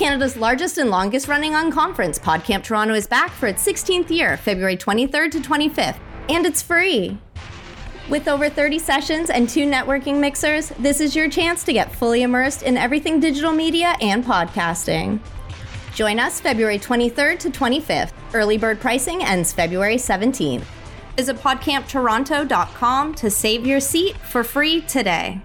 Canada's largest and longest running on conference, PodCamp Toronto is back for its 16th year, February 23rd to 25th, and it's free. With over 30 sessions and two networking mixers, this is your chance to get fully immersed in everything digital media and podcasting. Join us February 23rd to 25th. Early bird pricing ends February 17th. Visit podcamptoronto.com to save your seat for free today.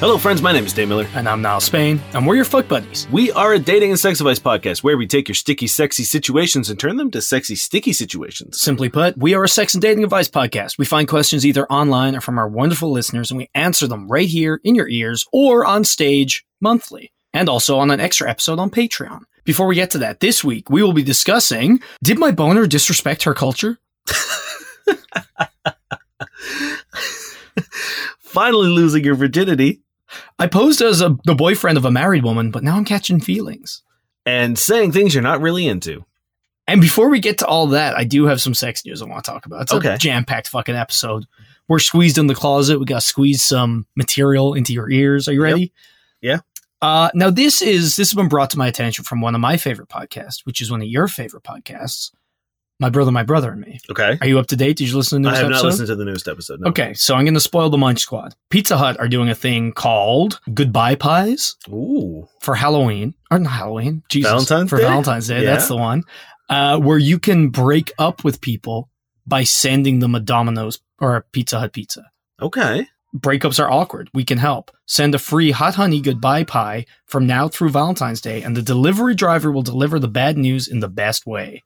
Hello, friends. My name is Dane Miller. And I'm Niall Spain, and we're your fuck buddies. We are a dating and sex advice podcast where we take your sticky, sexy situations and turn them to sexy, sticky situations. Simply put, we are a sex and dating advice podcast. We find questions either online or from our wonderful listeners, and we answer them right here in your ears or on stage monthly, and also on an extra episode on Patreon. Before we get to that, this week we will be discussing Did my boner disrespect her culture? Finally losing your virginity I posed as a, the boyfriend of a married woman, but now I'm catching feelings. and saying things you're not really into. And before we get to all that, I do have some sex news I want to talk about. It's Okay. a jam packed fucking episode. We're squeezed in the closet. We got to squeeze some material into your ears. Are you ready? Yeah. Uh, now this is this has been brought to my attention from one of my favorite podcasts, which is one of your favorite podcasts, My Brother, My Brother and Me. Okay. Are you up to date? Did you listen to I have episode? not listened to the newest episode. No. Okay, so I'm going to spoil the Munch Squad. Pizza Hut are doing a thing called Goodbye Pies Ooh. for Halloween, or not Halloween, Jesus, Valentine's for Day? Valentine's Day. Yeah. That's the one. Uh, where you can break up with people by sending them a Domino's or a Pizza Hut pizza. Okay. Breakups are awkward. We can help. Send a free hot honey goodbye pie from now through Valentine's Day, and the delivery driver will deliver the bad news in the best way.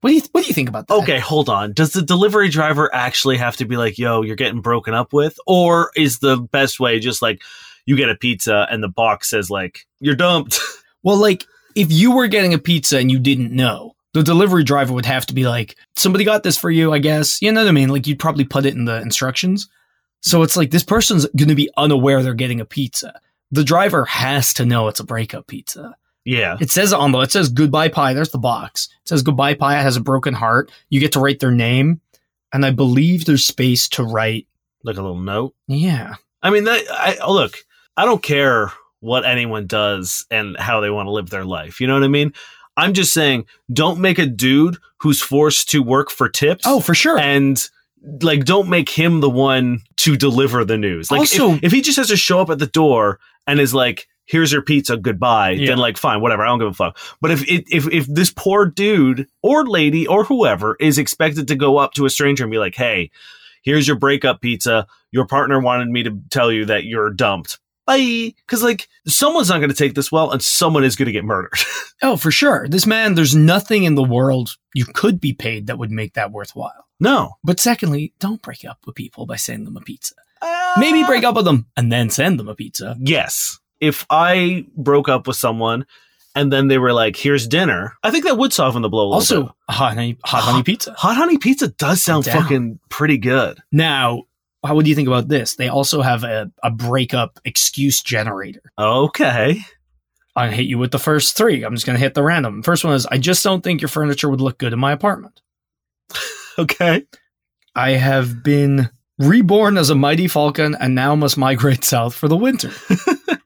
What do you What do you think about that? Okay, hold on. Does the delivery driver actually have to be like, yo, you're getting broken up with? Or is the best way just like you get a pizza and the box says like, you're dumped? Well, like if you were getting a pizza and you didn't know, the delivery driver would have to be like, somebody got this for you, I guess. You know what I mean? Like you'd probably put it in the instructions. So it's like this person's going to be unaware they're getting a pizza. The driver has to know it's a breakup pizza. Yeah. It says on the, it says goodbye pie. There's the box. It says goodbye pie has a broken heart. You get to write their name. And I believe there's space to write. Like a little note. Yeah. I mean, that, I, oh, look, I don't care what anyone does and how they want to live their life. You know what I mean? I'm just saying, don't make a dude who's forced to work for tips. Oh, for sure. and like don't make him the one to deliver the news. Like Also- if, if he just has to show up at the door and is like, "Here's your pizza, goodbye," Yeah. then like fine, whatever. I don't give a fuck. But if it, if if this poor dude or lady or whoever is expected to go up to a stranger and be like, "Hey, here's your breakup pizza. Your partner wanted me to tell you that you're dumped." Bye. Because like someone's not going to take this well, and someone is going to get murdered. oh, for sure. This man, there's nothing in the world you could be paid that would make that worthwhile. no. But secondly, don't break up with people by sending them a pizza. Ah. Maybe break up with them and then send them a pizza. yes, if I broke up with someone and then they were like, "Here's dinner," I think that would soften the blow. A little Also, bit. hot honey, hot honey pizza. hot honey pizza does sound Down. fucking pretty good. Now, how would you think about this? They also have a, a breakup excuse generator. Okay, I'll hit you with the first three. I'm just going to hit the random. First one is I just don't think your furniture would look good in my apartment. okay. I have been reborn as a mighty falcon and now must migrate south for the winter.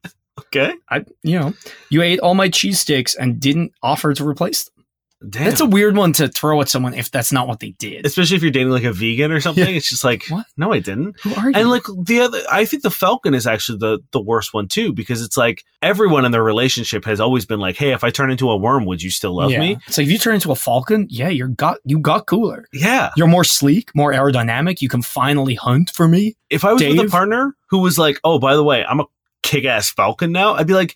Okay. I, you know, you ate all my cheese sticks and didn't offer to replace them. Damn. That's a weird one to throw at someone if that's not what they did. Especially if you're dating like a vegan or something. Yeah. It's just like, What? no, I didn't. Who are you? And like the other, I think the Falcon is actually the the worst one too because it's like everyone in their relationship has always been like, hey, if I turn into a worm, would you still love Yeah. me? It's like if you turn into a falcon, yeah, you're got you got cooler. Yeah. You're more sleek, more aerodynamic. You can finally hunt for me. If I was with a partner who was like, oh, by the way, I'm a kick ass Falcon now, I'd be like,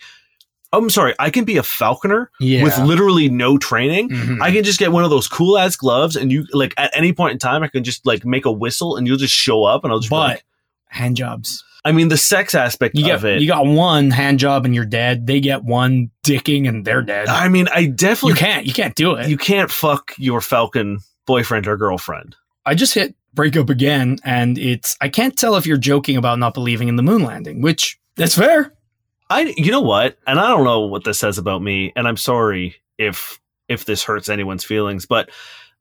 I'm sorry, I can be a Falconer Yeah. with literally no training. Mhm. I can just get one of those cool ass gloves, and you like at any point in time, I can just like make a whistle, and you'll just show up, and I'll just. be but like, hand jobs. I mean, the sex aspect You of get it. you got one hand job and you're dead. They get one dicking and they're dead. I mean, I definitely you can't you can't do it. you can't fuck your Falcon boyfriend or girlfriend. I just hit break up again, and it's I can't tell if you're joking about not believing in the moon landing, which that's fair. I you know what? And I don't know what this says about me, and I'm sorry if if this hurts anyone's feelings, but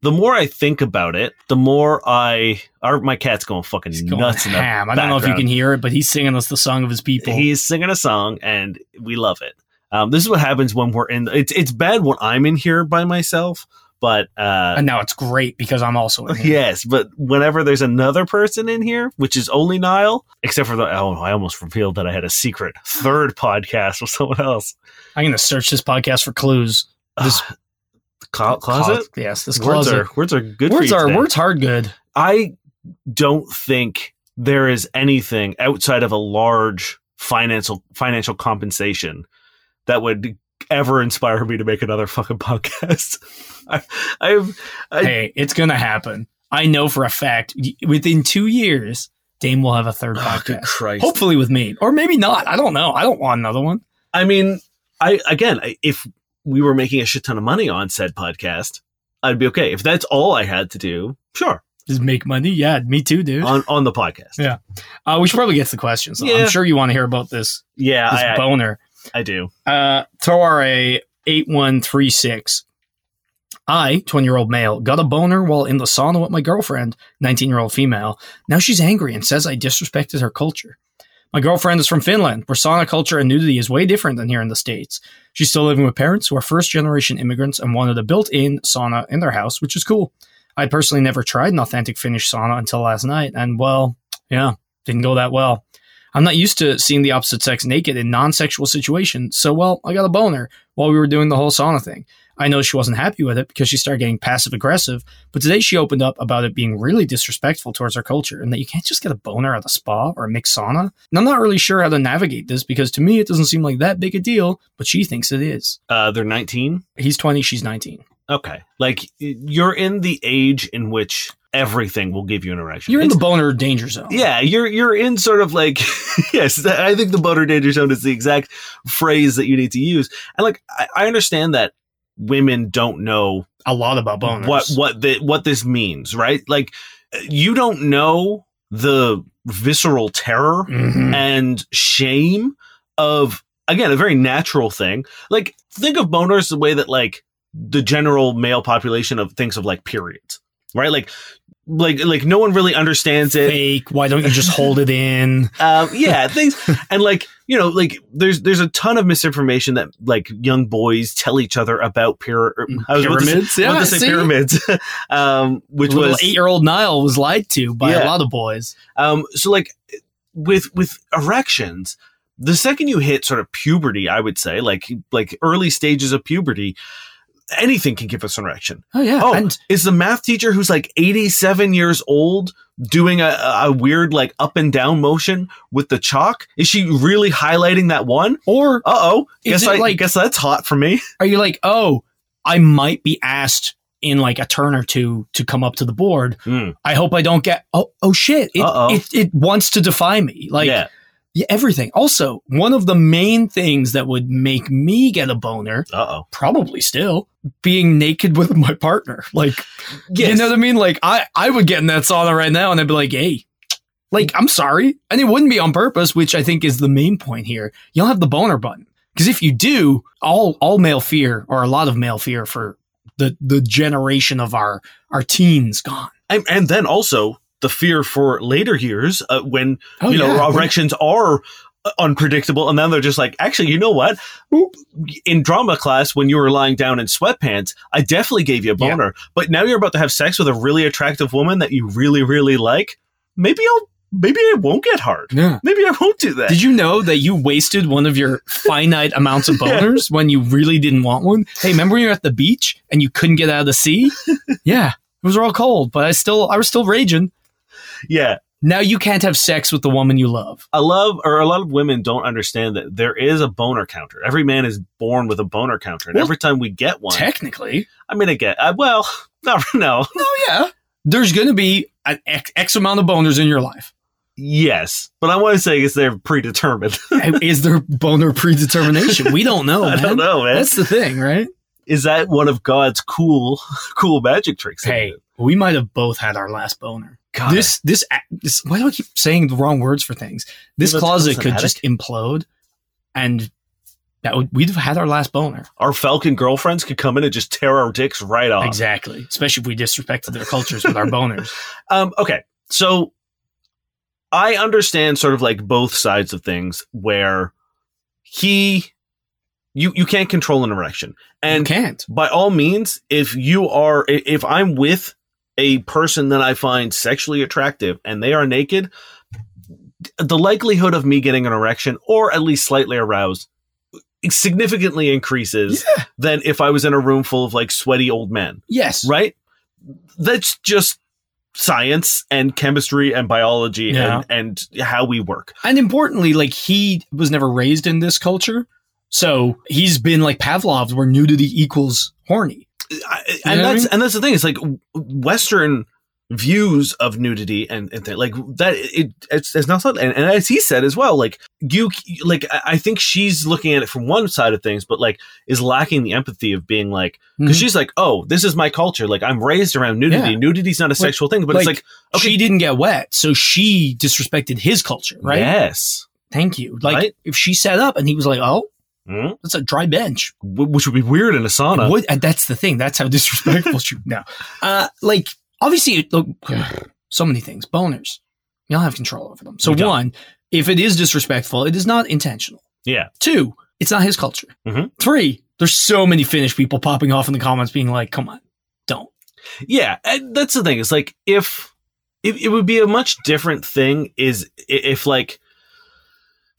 the more I think about it, the more I our my cat's going fucking He's going nuts ham. I don't know if you can hear it, but he's singing us the song of his people. He's singing a song, and we love it. Um, this is what happens when we're in. It's it's bad when I'm in here by myself, but uh, and now it's great because I'm also in here. yes, but whenever there's another person in here, which is only Niall, except for the oh, I almost revealed that I had a secret third podcast with someone else. I'm going to search this podcast for clues. This Clo- closet. Clo- yes, this Words closet. are words are good. words are today. words hard good. I don't think there is anything outside of a large financial financial compensation that would ever inspire me to make another fucking podcast. I, I've I, hey, it's going to happen. I know for a fact within two years, Dane will have a third oh, podcast. Hopefully with me, or maybe not. I don't know. I don't want another one. I mean, I again, if we were making a shit ton of money on said podcast, I'd be okay. If that's all I had to do, sure, Just make money. Yeah, me too, dude. on on the podcast. Yeah. Uh, we should probably get to the questions. Yeah. I'm sure you want to hear about this Yeah, this I, boner. I do. Uh, Torare eight one three six. I, 20 year old male, got a boner while in the sauna with my girlfriend, 19 year old female. Now she's angry and says I disrespected her culture. My girlfriend is from Finland, where sauna culture and nudity is way different than here in the States. She's still living with parents who are first generation immigrants and wanted a built in sauna in their house, which is cool. I personally never tried an authentic Finnish sauna until last night, and well, yeah, didn't go that well. I'm not used to seeing the opposite sex naked in non sexual situations, so well, I got a boner while we were doing the whole sauna thing. I know she wasn't happy with it because she started getting passive aggressive, but today she opened up about it being really disrespectful towards our culture and that you can't just get a boner at a spa or a mixed sauna. And I'm not really sure how to navigate this because to me it doesn't seem like that big a deal, but she thinks it is. Uh, they're 19. He's 20, she's 19. Okay, like you're in the age in which everything will give you an erection. You're in It's- the boner danger zone. Yeah, you're you're in sort of like yes. I think the boner danger zone is the exact phrase that you need to use. And like I, I understand that women don't know A lot about boners. what what the, what this means, right? Like you don't know the visceral terror Mhm. and shame of again a very natural thing. Like think of boners the way that like the general male population of thinks of like periods, right? Like like like no one really understands it. Fake. Why don't you just hold it in? Um, yeah, things and like you know, like there's there's a ton of misinformation that like young boys tell each other about pyra- or- I was about to say- Pyramids. Yeah, say see? pyramids, um, which Little was eight-year-old Niall was lied to by Yeah. a lot of boys. um, so like with with erections. The second you hit sort of puberty, I would say, like like early stages of puberty, anything can give us an erection. Oh yeah, Oh, and is the math teacher who's like 87 years old doing a, a weird like up and down motion with the chalk? Is she really highlighting that one? or Uh oh. Guess I like- guess that's hot for me. are you like, oh, I might be asked in like a turn or two to come up to the board. Hmm. I hope I don't get. Oh, oh shit! It, it it wants to defy me. Like yeah. Yeah, everything. Also, one of the main things that would make me get a boner, Uh oh. probably still, being naked with my partner. Like Yes. You know what I mean? Like I, I would get in that sauna right now and I'd be like, hey, like, I'm sorry. And it wouldn't be on purpose, which I think is the main point here. You don't have the boner button. Because if you do, all all male fear or a lot of male fear for the the generation of our our teens gone. and, and then also the fear for later years uh, when Oh, you know yeah. erections are uh, unpredictable and then they're just like actually you know what in drama class when you were lying down in sweatpants i definitely gave you a Yeah. boner but now you're about to have sex with a really attractive woman that you really really like maybe i'll maybe i won't get hard Yeah. maybe i won't do that Did you know that you wasted one of your finite amounts of boners when you really didn't want one? Hey, remember when you were at the beach and you couldn't get out of the sea? yeah. It was all cold, but I still I was still raging. Yeah Now you can't have sex with the woman you love. I love, or a lot of women don't understand that there is a boner counter. Every man is born with a boner counter, and Well, every time we get one, Technically, I mean, I get, uh, well, no, no, oh yeah, there's going to be an X, X amount of boners in your life. yes, but I want to say is they're predetermined. Is there boner predetermination? We don't know. I man. don't know, man. That's the thing, right? is that one of God's cool, cool magic tricks? Hey, we might have both had our last boner God, this this this why do I keep saying the wrong words for things? This closet could just implode, and that would we'd have had our last boner. our Falcon girlfriends could come in and just tear our dicks right off. Exactly, especially if we disrespected their cultures with our boners. Um, okay, so I understand sort of like both sides of things where he, you you can't control an erection, And and can't. by all means, if you are, if I'm with a person that I find sexually attractive and they are naked, the likelihood of me getting an erection or at least slightly aroused significantly increases than if I was in a room full of like sweaty old men, Yes, right? That's just science and chemistry and biology Yeah. and, and how we work. and importantly, like he was never raised in this culture, so he's been like Pavlov's, where nudity equals horny. I, and what I that's mean? and that's the thing. It's like Western views of nudity and, and th- like that. It it's, it's not something. And, and as he said as well, like you like I think she's looking at it from one side of things, but like is lacking the empathy of being like because Mhm. she's like, oh, this is my culture. Like I'm raised around nudity. Yeah. Nudity's not a sexual thing, but it's like, like okay, she didn't get wet, so she disrespected his culture, right? yes, Thank you. Like Right? if she sat up and he was like, "Oh, Hmm? that's a dry bench," Wh- which would be weird in a sauna. What, and that's the thing. That's how disrespectful she. No, uh, like obviously, look, so many things. Boners, you don't have control over them. So You don't. one, if it is disrespectful, it is not intentional. Yeah, Two, it's not his culture. Mhm. Three, there's so many Finnish people popping off in the comments being like, "Come on, don't." yeah and that's the thing it's like if it, it would be a much different thing is if like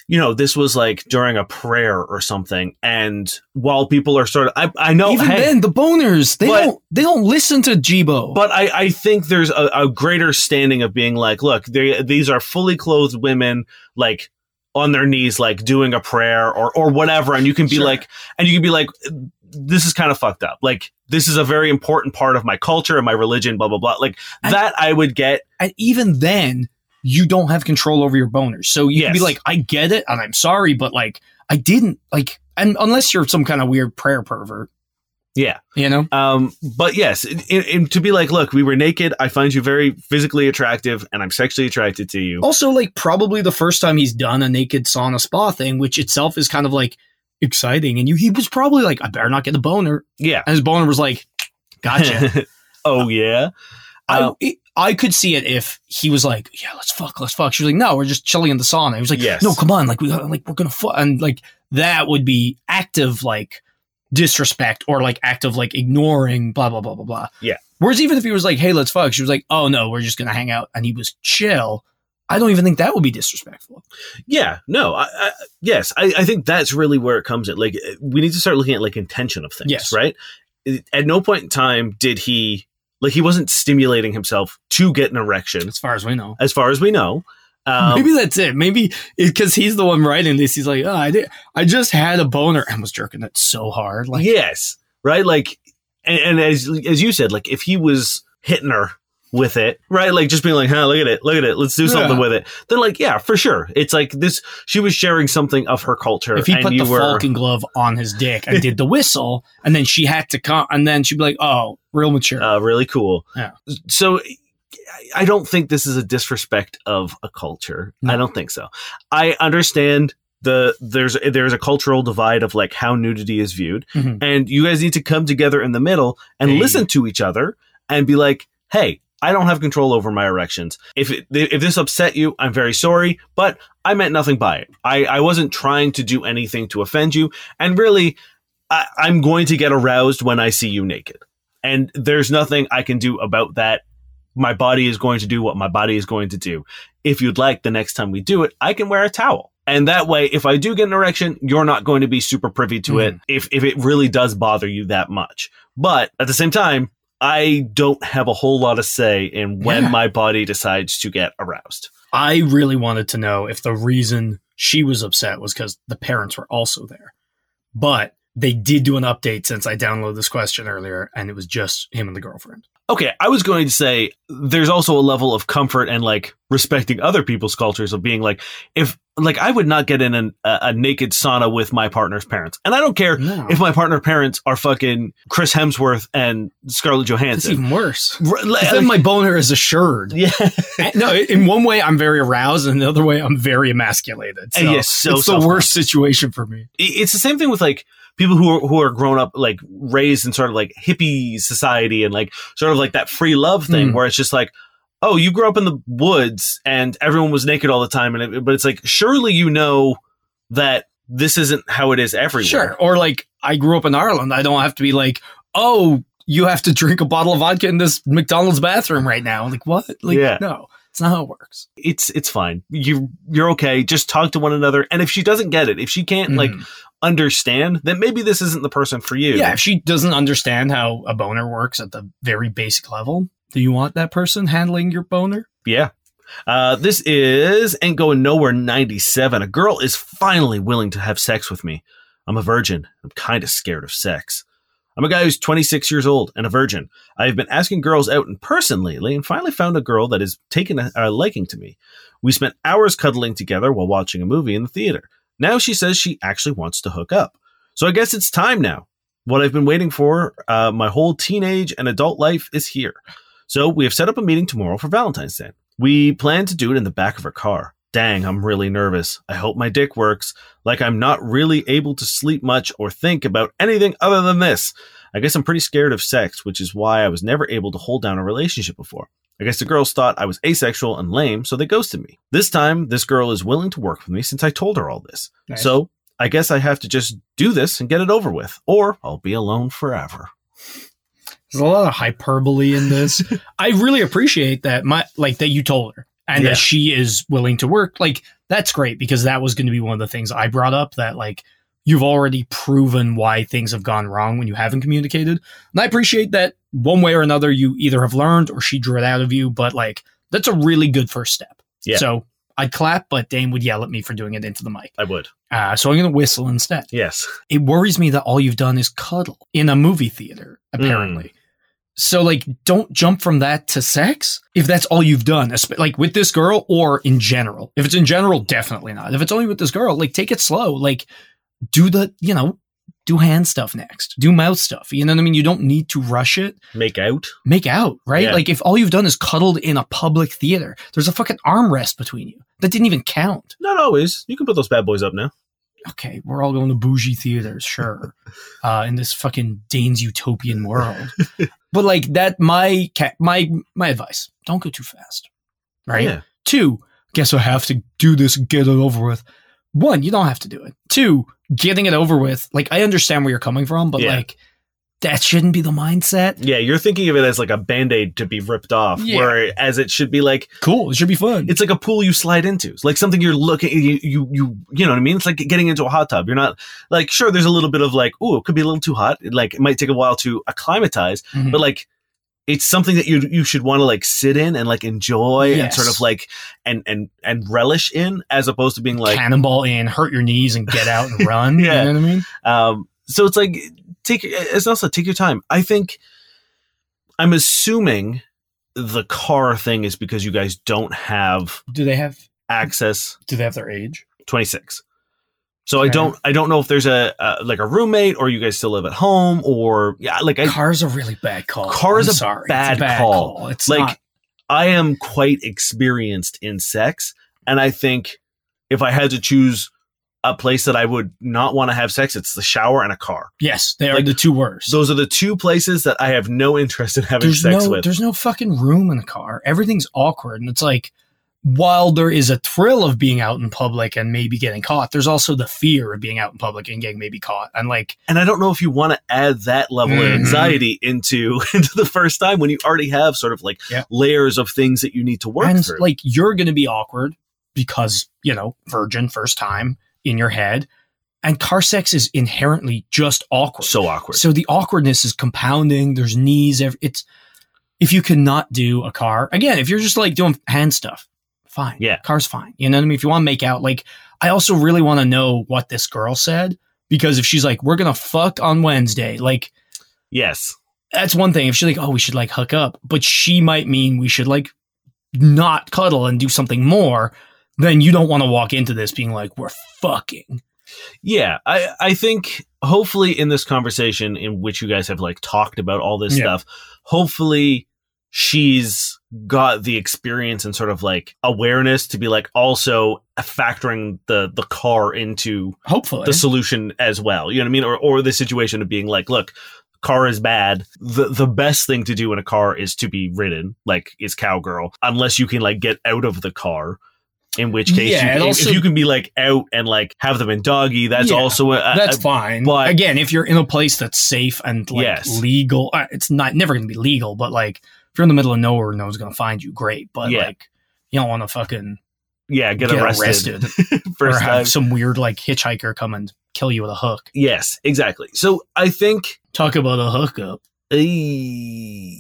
you know this was like during a prayer or something and while people are sort of i, I know Even hey, then, the boners they But- don't they don't listen to Jibo. but I, I think there's a, a greater standing of being like, look, they, these are fully clothed women, like on their knees, like doing a prayer or or whatever, and you can be Sure. like, and you can be like, this is kind of fucked up. Like this is a very important part of my culture and my religion, blah blah blah. Like And- that, I would get. and even then you don't have control over your boners so you can be like i get it and i'm sorry but like i didn't like and unless you're some kind of weird prayer pervert Yeah. you know Um, but yes, in, to be like, look, we were naked. I find you very physically attractive, and I'm sexually attracted to you. also like probably the first time he's done a naked sauna spa thing which itself is kind of like exciting and you he was probably like i better not get the boner Yeah. and his boner was like gotcha oh yeah. I, Um, it- I could see it if he was like, "Yeah, let's fuck, let's fuck." She was like, "No, we're just chilling in the sauna." He was like, Yes. "No, come on, like we like we're gonna fuck," and like that would be active like disrespect or like active like ignoring blah blah blah blah blah. Yeah. Whereas even if he was like, "Hey, let's fuck," she was like, "Oh no, we're just gonna hang out," and he was chill. I don't even think that would be disrespectful. Yeah, no, I, I, yes, I, I think that's really where it comes in. Like, we need to start looking at like intention of things, Yes. right? At no point in time did he like he wasn't stimulating himself to get an erection, As far as we know. as far as we know. Um, Maybe that's it. Maybe because he's the one writing this. He's like, oh, I did. I just had a boner and was jerking it so hard. Like, yes, right. Like, and, and as as you said, like if he was hitting her with it, right? Like just being like, "Huh, look at it, look at it, let's do something Yeah. with it." Then, like, yeah, for sure, it's like this. She was sharing something of her culture, if he put you the were falcon glove on his dick and did the whistle, and then she had to come, and then she'd be like, "Oh, real mature." uh, really cool. Yeah. So I don't think this is a disrespect of a culture. No. I don't think so. I understand the there's there's a cultural divide of like how nudity is viewed, Mhm. and you guys need to come together in the middle and Hey. listen to each other and be like, hey. I don't have control over my erections. If it, if this upset you, I'm very sorry, but I meant nothing by it. I, I wasn't trying to do anything to offend you, and really, I, I'm going to get aroused when I see you naked and there's nothing I can do about that. My body is going to do what my body is going to do. If you'd like, the next time we do it, I can wear a towel. And that way, if I do get an erection, you're not going to be super privy to it mm. if, if it really does bother you that much. But at the same time, I don't have a whole lot of say in when Yeah. my body decides to get aroused. I really wanted to know if the reason she was upset was because the parents were also there, but they did do an update since I downloaded this question earlier, and it was just him and the girlfriend. Okay, I was going to say there's also a level of comfort and like respecting other people's cultures of being like, if like I would not get in an, a, a naked sauna with my partner's parents, and I don't care No. if my partner parents are fucking Chris Hemsworth and Scarlett Johansson. It's even worse. R- like- then my boner is assured. yeah, no, in one way I'm very aroused, and the other way I'm very emasculated. So Yes, so it's the worst situation for me. it's the same thing with like people who are who are grown up like raised in sort of like hippie society and like sort of like that free love thing Mm. where it's just like oh you grew up in the woods and everyone was naked all the time and it, but it's like surely you know that this isn't how it is everywhere Sure. Or like I grew up in Ireland. I don't have to be like, oh, you have to drink a bottle of vodka in this McDonald's bathroom right now. Like what? Like Yeah. no, it's not how it works. it's it's fine you you're okay just talk to one another and if she doesn't get it if she can't like Mhm. Understand then maybe this isn't the person for you yeah, if she doesn't understand how a boner works at the very basic level, do you want that person handling your boner? Yeah. Uh, this is Ain't Going Nowhere 97. A girl is finally willing to have sex with me. I'm a virgin. I'm kind of scared of sex. I'm a guy who's 26 years old and a virgin. I've been asking girls out in person lately and finally found a girl that has taken a, a liking to me. We spent hours cuddling together while watching a movie in the theater. Now she says she actually wants to hook up. So I guess it's time now. What I've been waiting for uh, my whole teenage and adult life is here. So we have set up a meeting tomorrow for Valentine's Day. We plan to do it in the back of her car. Dang, I'm really nervous. I hope my dick works. Like I'm not really able to sleep much or think about anything other than this. I guess I'm pretty scared of sex, which is why I was never able to hold down a relationship before. I guess the girls thought I was asexual and lame, so they ghosted me. This time, this girl is willing to work with me since I told her all this. Nice. So I guess I have to just do this and get it over with, or I'll be alone forever. There's a lot of hyperbole in this. I really appreciate that my like that you told her and Yeah. that she is willing to work. Like that's great because that was going to be one of the things I brought up that like you've already proven why things have gone wrong when you haven't communicated. And I appreciate that one way or another you either have learned or she drew it out of you, but like that's a really good first step. Yeah. So I'd clap, but Dane would yell at me for doing it into the mic. I would. Uh, so I'm going to whistle instead Yes. it worries me that all you've done is cuddle in a movie theater, apparently. So, like, don't jump from that to sex if that's all you've done, like with this girl or in general. If it's in general, definitely not. If it's only with this girl, like, take it slow. Like, do the, you know, do hand stuff next, do mouth stuff. You know what I mean? You don't need to rush it. Make out. Make out, right? Yeah. Like, if all you've done is cuddled in a public theater, there's a fucking armrest between you. That didn't even count. Not always. You can put those bad boys up now. okay, we're all going to bougie theaters, sure, uh, in this fucking Dane's utopian world. but like that, my ca- my my advice: don't go too fast, right? Yeah. Two, guess I have to do this, get it over with. One, you don't have to do it. Two, getting it over with. Like I understand where you're coming from, but Yeah. like that shouldn't be the mindset. Yeah, you're thinking of it as like a band aid to be ripped off, Yeah. whereas it should be like Cool, it should be fun. it's like a pool you slide into. It's like something you're looking you you you you know what I mean? It's like getting into a hot tub. You're not like sure there's a little bit of like, oh, it could be a little too hot. Like it might take a while to acclimatize, Mhm. but like it's something that you you should want to like sit in and like enjoy and sort of like and and and relish in as opposed to being like cannonball in, hurt your knees, and get out and run. Yeah. You know what I mean? Um, so it's like take as also take your time. I think I'm assuming the car thing is because you guys don't have Do they have access Do they have their age? 26. So I don't I don't know if there's a, a like a roommate or you guys still live at home or yeah like I Car's a really bad call. Car is I'm a sorry. It's bad call. It's like not. I am quite experienced in sex and I think if I had to choose a place that I would not want to have sex it's the shower and a car. Yes, they are like, the two worst. Those are the two places that I have no interest in having there's sex no with. there's no fucking room in the car. Everything's awkward, and it's like while there is a thrill of being out in public and maybe getting caught, there's also the fear of being out in public and getting maybe caught. And like, and I don't know if you want to add that level of Mhm. anxiety into into the first time when you already have sort of like Yeah. layers of things that you need to work and through. like you're gonna be awkward because you know virgin first time in your head, and car sex is inherently just awkward. so awkward. So the awkwardness is compounding. There's knees. ev- It's if you cannot do a car again, if you're just like doing hand stuff, fine. Yeah. car's fine. You know what I mean? If you want to make out, like I also really want to know what this girl said because if she's like, "We're gonna fuck on Wednesday," like yes. that's one thing. If she's like, oh, we should like hook up, but she might mean we should like not cuddle and do something more, then you don't want to walk into this being like, we're fucking. Yeah, I I think hopefully in this conversation in which you guys have like talked about all this Yeah. stuff, hopefully she's got the experience and sort of like awareness to be like also factoring the the car into Hopefully. the solution as well. You know what I mean? Or or the situation of being like, look, car is bad. The the best thing to do in a car is to be ridden, like is cowgirl, unless you can like get out of the car. In which case, Yeah, you, if- also- if you can be like out and like have them in doggy, that's Yeah, also a, a- That's fine. but- again, if you're in a place that's safe and like Yes. legal, uh, it's not never going to be legal. But like, if you're in the middle of nowhere, no one's going to find you. Great, but Yeah. like, you don't want to fucking yeah get, get arrested, arrested, or first have time. some weird like hitchhiker come and kill you with a hook. Yes, exactly. So I think Talk about a hookup. eh,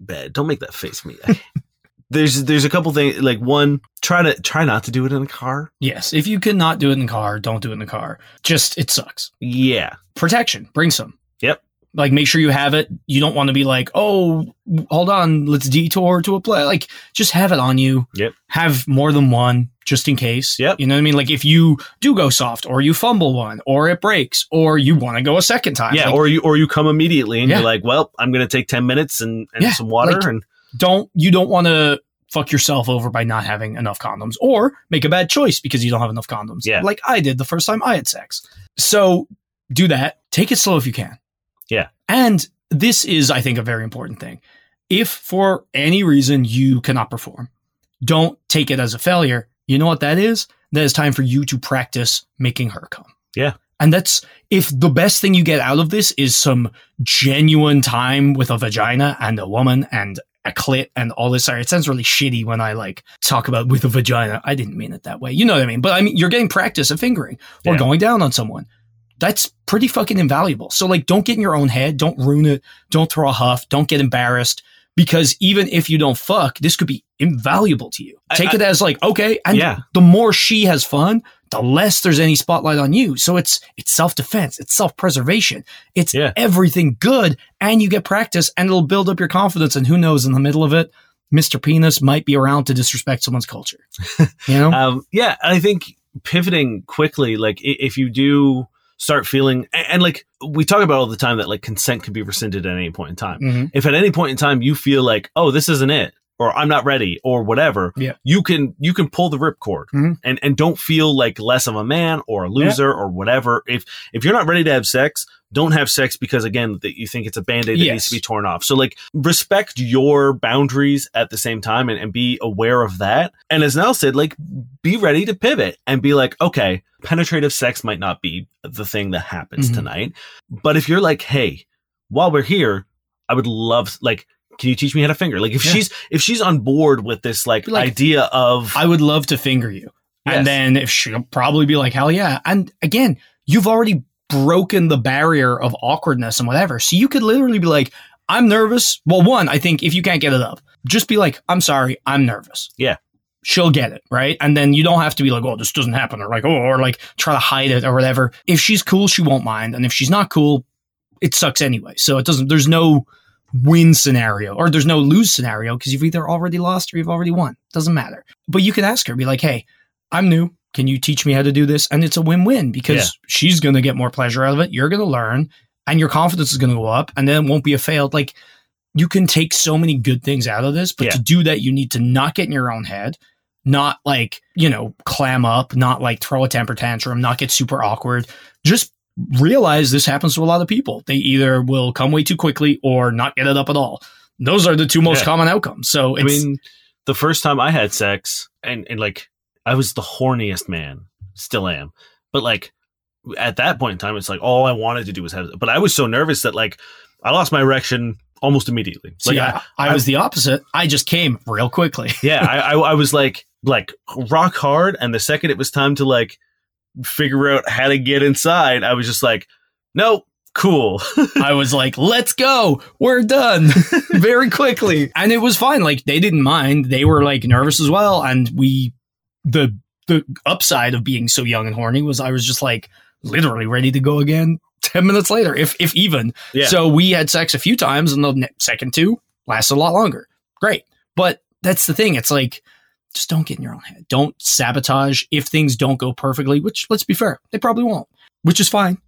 bad. Don't make that face, me. there's there's a couple things like one try to try not to do it in the car. Yes, if you cannot do it in the car, don't do it in the car. Just it sucks. Yeah, Protection, bring some. Yep. Like make sure you have it. You don't want to be like, oh, hold on, let's detour to a play. Like just have it on you. Yep. Have more than one just in case. Yep. You know what I mean? Like if you do go soft, or you fumble one, or it breaks, or you want to go a second time. yeah. Like, or you or you come immediately and Yeah. you're like, well, I'm gonna take ten minutes and, and Yeah, some water like- and don't you don't want to fuck yourself over by not having enough condoms or make a bad choice because you don't have enough condoms Yeah. like i did the first time i had sex so do that take it slow if you can Yeah. and this is i think a very important thing if for any reason you cannot perform don't take it as a failure you know what that is that is time for you to practice making her come Yeah. and that's if the best thing you get out of this is some genuine time with a vagina and a woman and a clit and all this. Sorry, it sounds really shitty when I like talk about with a vagina. I didn't mean it that way. You know what I mean? But I mean, you're getting practice at fingering or Yeah. going down on someone. That's pretty fucking invaluable. So like, don't get in your own head. Don't ruin it. Don't throw a huff. Don't get embarrassed. Because even if you don't fuck, this could be invaluable to you. Take I- it as like, okay. And Yeah. the more she has fun, the less there's any spotlight on you. So it's it's self defense, it's self preservation, it's Yeah. everything good, and you get practice, and it'll build up your confidence. And who knows, in the middle of it, Mister Penis might be around to disrespect someone's culture. You know, Um, yeah, I think pivoting quickly, like if you do start feeling, and, and like we talk about all the time that like consent can be rescinded at any point in time. Mhm. If at any point in time you feel like, oh, this isn't it, or I'm not ready, or whatever, Yeah. you can you can pull the ripcord Mhm. and and don't feel like less of a man or a loser or whatever. If if you're not ready to have sex, don't have sex because again that you think it's a band-aid that Yes. needs to be torn off. So like respect your boundaries at the same time and, and be aware of that. And as Niall said, like be ready to pivot and be like, okay, penetrative sex might not be the thing that happens Mhm. tonight. But if you're like, hey, while we're here, I would love like can you teach me how to finger? Like if Yeah. she's if she's on board with this like, like, idea of I would love to finger you, Yes. and then if she'll probably be like, hell yeah. And again, you've already broken the barrier of awkwardness and whatever. So you could literally be like, I'm nervous. Well, one, I think if you can't get it up, just be like, I'm sorry, I'm nervous. Yeah. She'll get it, right? And then you don't have to be like, oh, this doesn't happen, or like, oh, or like try to hide it or whatever. If she's cool, she won't mind. And if she's not cool, it sucks anyway. So it doesn't, there's no win scenario or there's no lose scenario because you've either already lost or you've already won. Doesn't matter. But you can ask her, be like, hey, I'm new. Can you teach me how to do this? And it's a win win because Yeah. she's going to get more pleasure out of it. You're going to learn and your confidence is going to go up and then it won't be a failed. Like you can take so many good things out of this, but Yeah. to do that, you need to not get in your own head, not like, you know, clam up, not like throw a temper tantrum, not get super awkward. Just realize this happens to a lot of people. They either will come way too quickly or not get it up at all. Those are the two most Yeah. common outcomes. So I mean, the first time I had sex, and, and like, I was the horniest man, still am. But like, at that point in time, it's like all I wanted to do was have. But I was so nervous that like, I lost my erection almost immediately. see, Like, I, I was the opposite. I just came real quickly. yeah, I, I, I was like, like rock hard, and the second it was time to like figure out how to get inside, I was just like, nope, cool. I was like, let's go. We're done very quickly. And it was fine. Like they didn't mind. They were like nervous as well. And we, the, the upside of being so young and horny was I was just like literally ready to go again 10 minutes later, if, if even. Yeah. So we had sex a few times and the second two lasted a lot longer. Great. But that's the thing. It's like, just don't get in your own head. Don't sabotage if things don't go perfectly, which let's be fair, they probably won't, which is fine.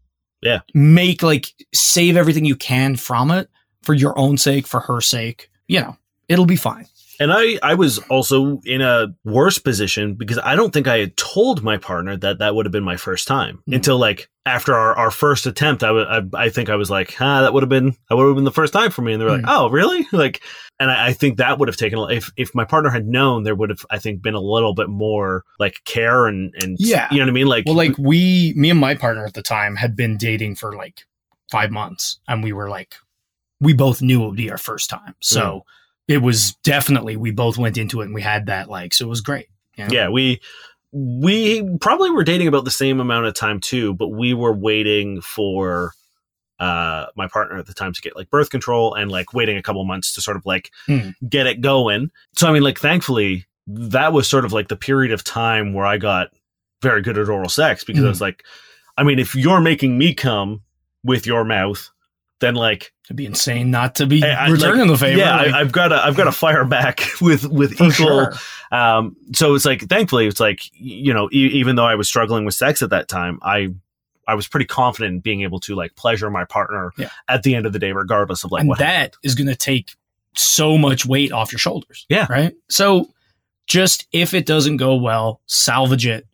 Yeah. Make like save everything you can from it for your own sake, for her sake. You know, it'll be fine. And I, I was also in a worse position because I don't think I had told my partner that that would have been my first time Mhm. until like after our, our first attempt. I, w- I, I think I was like, ah, that would have been, that would have been the first time for me. And they were like, Mhm. oh, really? Like, and I, I think that would have taken, a- if, if my partner had known, there would have, I think, been a little bit more like care and, and, Yeah. you know what I mean? Like, Well, like we, me and my partner at the time had been dating for like five months, and we were like, we both knew it would be our first time, so it was definitely we both went into it and we had that like, so it was great. you know? yeah, we, we probably were dating about the same amount of time too, but we were waiting for uh my partner at the time to get like birth control and like waiting a couple months to sort of like Hmm. get it going. So I mean like thankfully that was sort of like the period of time where I got very good at oral sex because I Hmm. was like I mean if you're making me come with your mouth then like It'd be insane not to be I- I- returning the favor. yeah like, I, I've got to I've got to fire back with with equal sure. um, so it's like, thankfully, it's like, you know, e- even though I was struggling with sex at that time, I, I was pretty confident in being able to like pleasure my partner Yeah. at the end of the day, regardless of like and what. that is going to take so much weight off your shoulders. Yeah. Right. So just if it doesn't go well, salvage it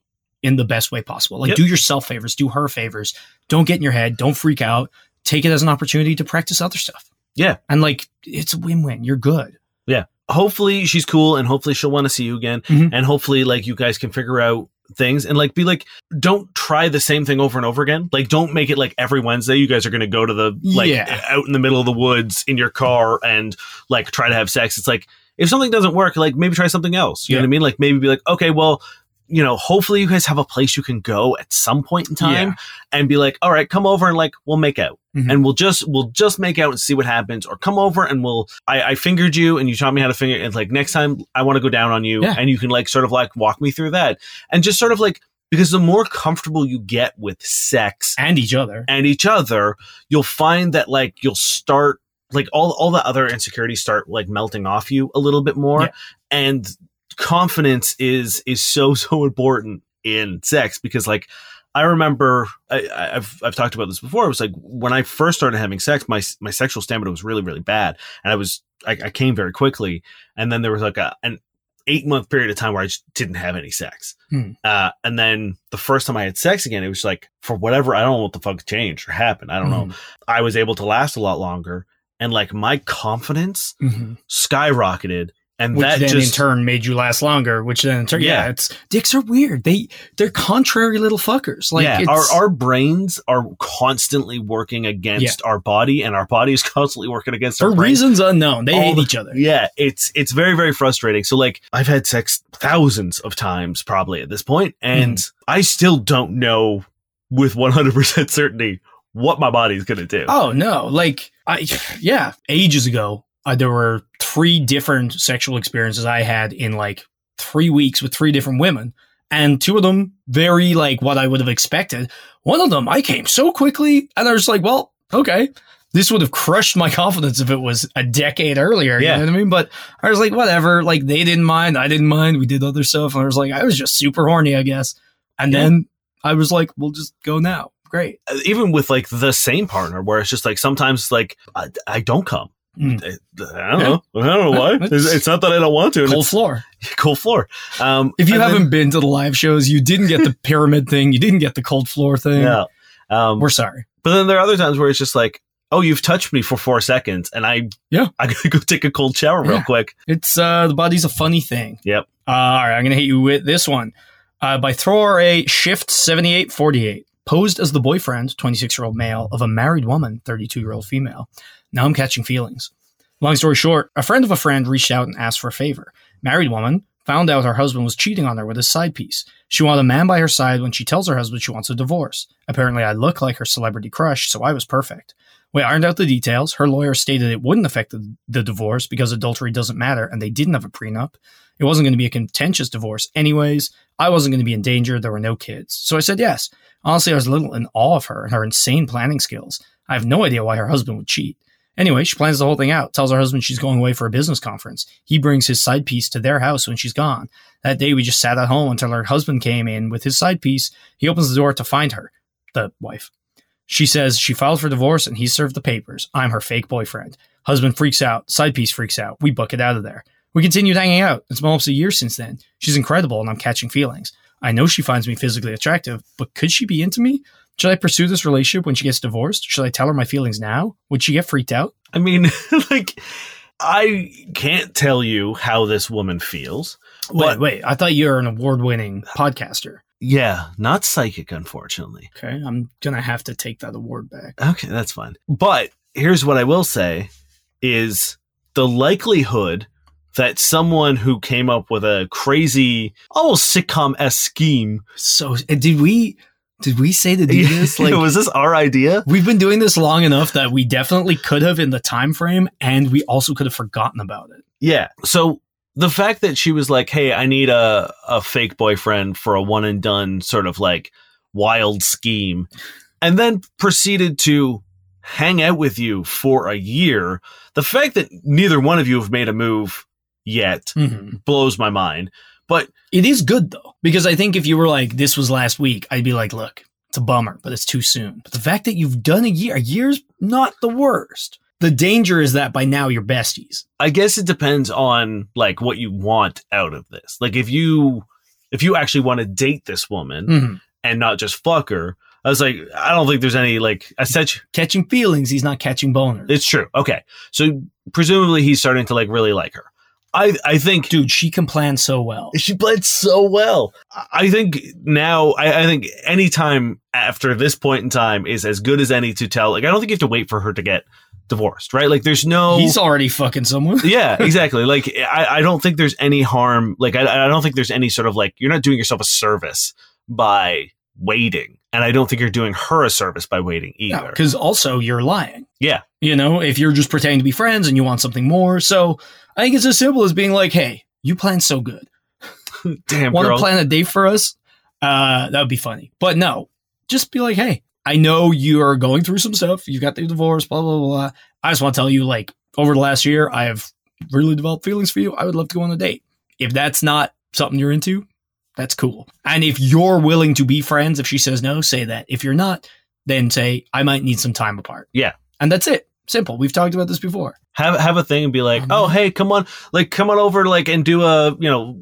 in the best way possible. Like Yep. do yourself favors, do her favors. Don't get in your head. Don't freak out. Take it as an opportunity to practice other stuff. Yeah. And like it's a win win. You're good. Yeah. Hopefully she's cool and hopefully she'll want to see you again. Mhm. And hopefully like you guys can figure out things and like be like, don't try the same thing over and over again. Like don't make it like every Wednesday you guys are going to go to the like Yeah. out in the middle of the woods in your car and like try to have sex. It's like, if something doesn't work, like maybe try something else. You know what I mean? Like maybe be like, okay, well, you know, hopefully you guys have a place you can go at some point in time Yeah. and be like, all right, come over and like we'll make out. Mhm. And we'll just we'll just make out and see what happens, or come over and we'll I, I fingered you and you taught me how to finger and like next time I want to go down on you Yeah. and you can like sort of like walk me through that. And just sort of like because the more comfortable you get with sex And each other. and each other, you'll find that like you'll start like all all the other insecurities start like melting off you a little bit more. Yeah. And confidence is is so so important in sex because like I remember I, I- I've I've talked about this before. It was like when I first started having sex, my my sexual stamina was really really bad, and I was I, I came very quickly, and then there was like a an eight month period of time where I just didn't have any sex. Hmm. Uh, and then the first time I had sex again, it was like for whatever I don't know what the fuck changed or happened. I don't know. Mhm. I was able to last a lot longer, and like my confidence Mhm. skyrocketed, and Which that then just in turn made you last longer, which then in turn, yeah, Yeah. it's dicks are weird. They they're contrary little fuckers. Like yeah, it's, our our brains are constantly working against our body, and our body is constantly working against our. For reasons unknown, they All hate the- each other. Yeah, it's it's very very frustrating. So like I've had sex thousands of times probably at this point, and Mm. I still don't know with one hundred percent certainty what my body's gonna do. Oh no, like I yeah, ages ago, uh, there were three different sexual experiences I had in like three weeks with three different women, and two of them very like what I would have expected. One of them I came so quickly, and I was like, well, okay. This would have crushed my confidence if it was a decade earlier. Yeah. You know what I mean? But I was like, whatever. Like they didn't mind. I didn't mind. We did other stuff. And I was like, I was just super horny, I guess. And Yeah. then I was like, we'll just go now. Great. Uh, even with like the same partner, where it's just like sometimes like I, I don't come. Mm. I, don't know. I don't know why. It's, it's not that I don't want to. Cold floor. cold floor. Um, If you haven't been to the live shows, you didn't get the pyramid thing, you didn't get the cold floor thing. yeah. Um, We're sorry. But then there are other times where it's just like, oh, you've touched me for four seconds, and I Yeah. I gotta go take a cold shower real Yeah. quick. It's uh the body's a funny thing. Yep. Uh, all right, I'm gonna hit you with this one. Uh, by Thor A Shift 7848. Posed as the boyfriend, 26 year old male, of a married woman, 32 year old female. Now I'm catching feelings. Long story short, a friend of a friend reached out and asked for a favor. Married woman found out her husband was cheating on her with his side piece. She wanted a man by her side when she tells her husband she wants a divorce. Apparently, I look like her celebrity crush, so I was perfect. We ironed out the details. Her lawyer stated it wouldn't affect the, the divorce because adultery doesn't matter and they didn't have a prenup. It wasn't going to be a contentious divorce anyways. I wasn't going to be in danger. There were no kids. So I said yes. Honestly, I was a little in awe of her and her insane planning skills. I have no idea why her husband would cheat. Anyway, she plans the whole thing out, tells her husband she's going away for a business conference. He brings his side piece to their house when she's gone. That day, we just sat at home until her husband came in with his side piece. He opens the door to find her, the wife. She says she filed for divorce and he served the papers. I'm her fake boyfriend. Husband freaks out. Side piece freaks out. We book it out of there. We continued hanging out. It's been almost a year since then. She's incredible and I'm catching feelings. I know she finds me physically attractive, but could she be into me? Should I pursue this relationship when she gets divorced? Should I tell her my feelings now? Would she get freaked out? I mean, like, I can't tell you how this woman feels. Wait, wait. I thought you were an award winning podcaster. Yeah, not psychic, unfortunately. Okay. I'm to have to take that award back. Okay, that's fine. But here's what I will say is the likelihood that someone who came up with a crazy, almost sitcom esque scheme. So, eh, did we, did we say to do this? Like, was this our idea? We've been doing this long enough that we definitely could have in the time frame, and we also could have forgotten about it. Yeah. So the fact that she was like, "Hey, I need a a fake boyfriend for a one and done sort of like wild scheme," and then proceeded to hang out with you for a year. The fact that neither one of you have made a move yet mm-hmm. blows my mind. But It is good though, because I think if you were like, "This was last week," I'd be like, "Look, it's a bummer, but it's too soon." But the fact that you've done a year, a year's not the worst. The danger is that by now you're besties. I guess it depends on like what you want out of this. Like if you if you actually want to date this woman Mhm. and not just fuck her, I was like, I don't think there's any like I said Catching feelings, he's not catching boners. It's true. Okay. So presumably he's starting to like really like her. I I think Dude, she can plan so well. she played so well. I- I think now I, I think any time after this point in time is as good as any to tell. Like I don't think you have to wait for her to get divorced, right? Like there's no He's already fucking someone. yeah, exactly. Like I, I don't think there's any harm. Like I, I don't think there's any sort of like you're not doing yourself a service by waiting, and I don't think you're doing her a service by waiting either. Because also you're lying. Yeah. You know, if you're just pretending to be friends and you want something more. So I think it's as simple as being like, hey, you plan so good. Damn, Want to plan a date for us? Uh, that would be funny. But no, just be like, hey, I know you are going through some stuff. You got the divorce, blah, blah, blah. I just want to tell you, like, over the last year, I have really developed feelings for you. I would love to go on a date. If that's not something you're into, that's cool. And if you're willing to be friends, if she says no, say that. If you're not, then say, I might need some time apart. Yeah. And that's it. Simple. We've talked about this before. have have a thing and be like, Oh, oh, hey, come on, like come on over, like and do a you know.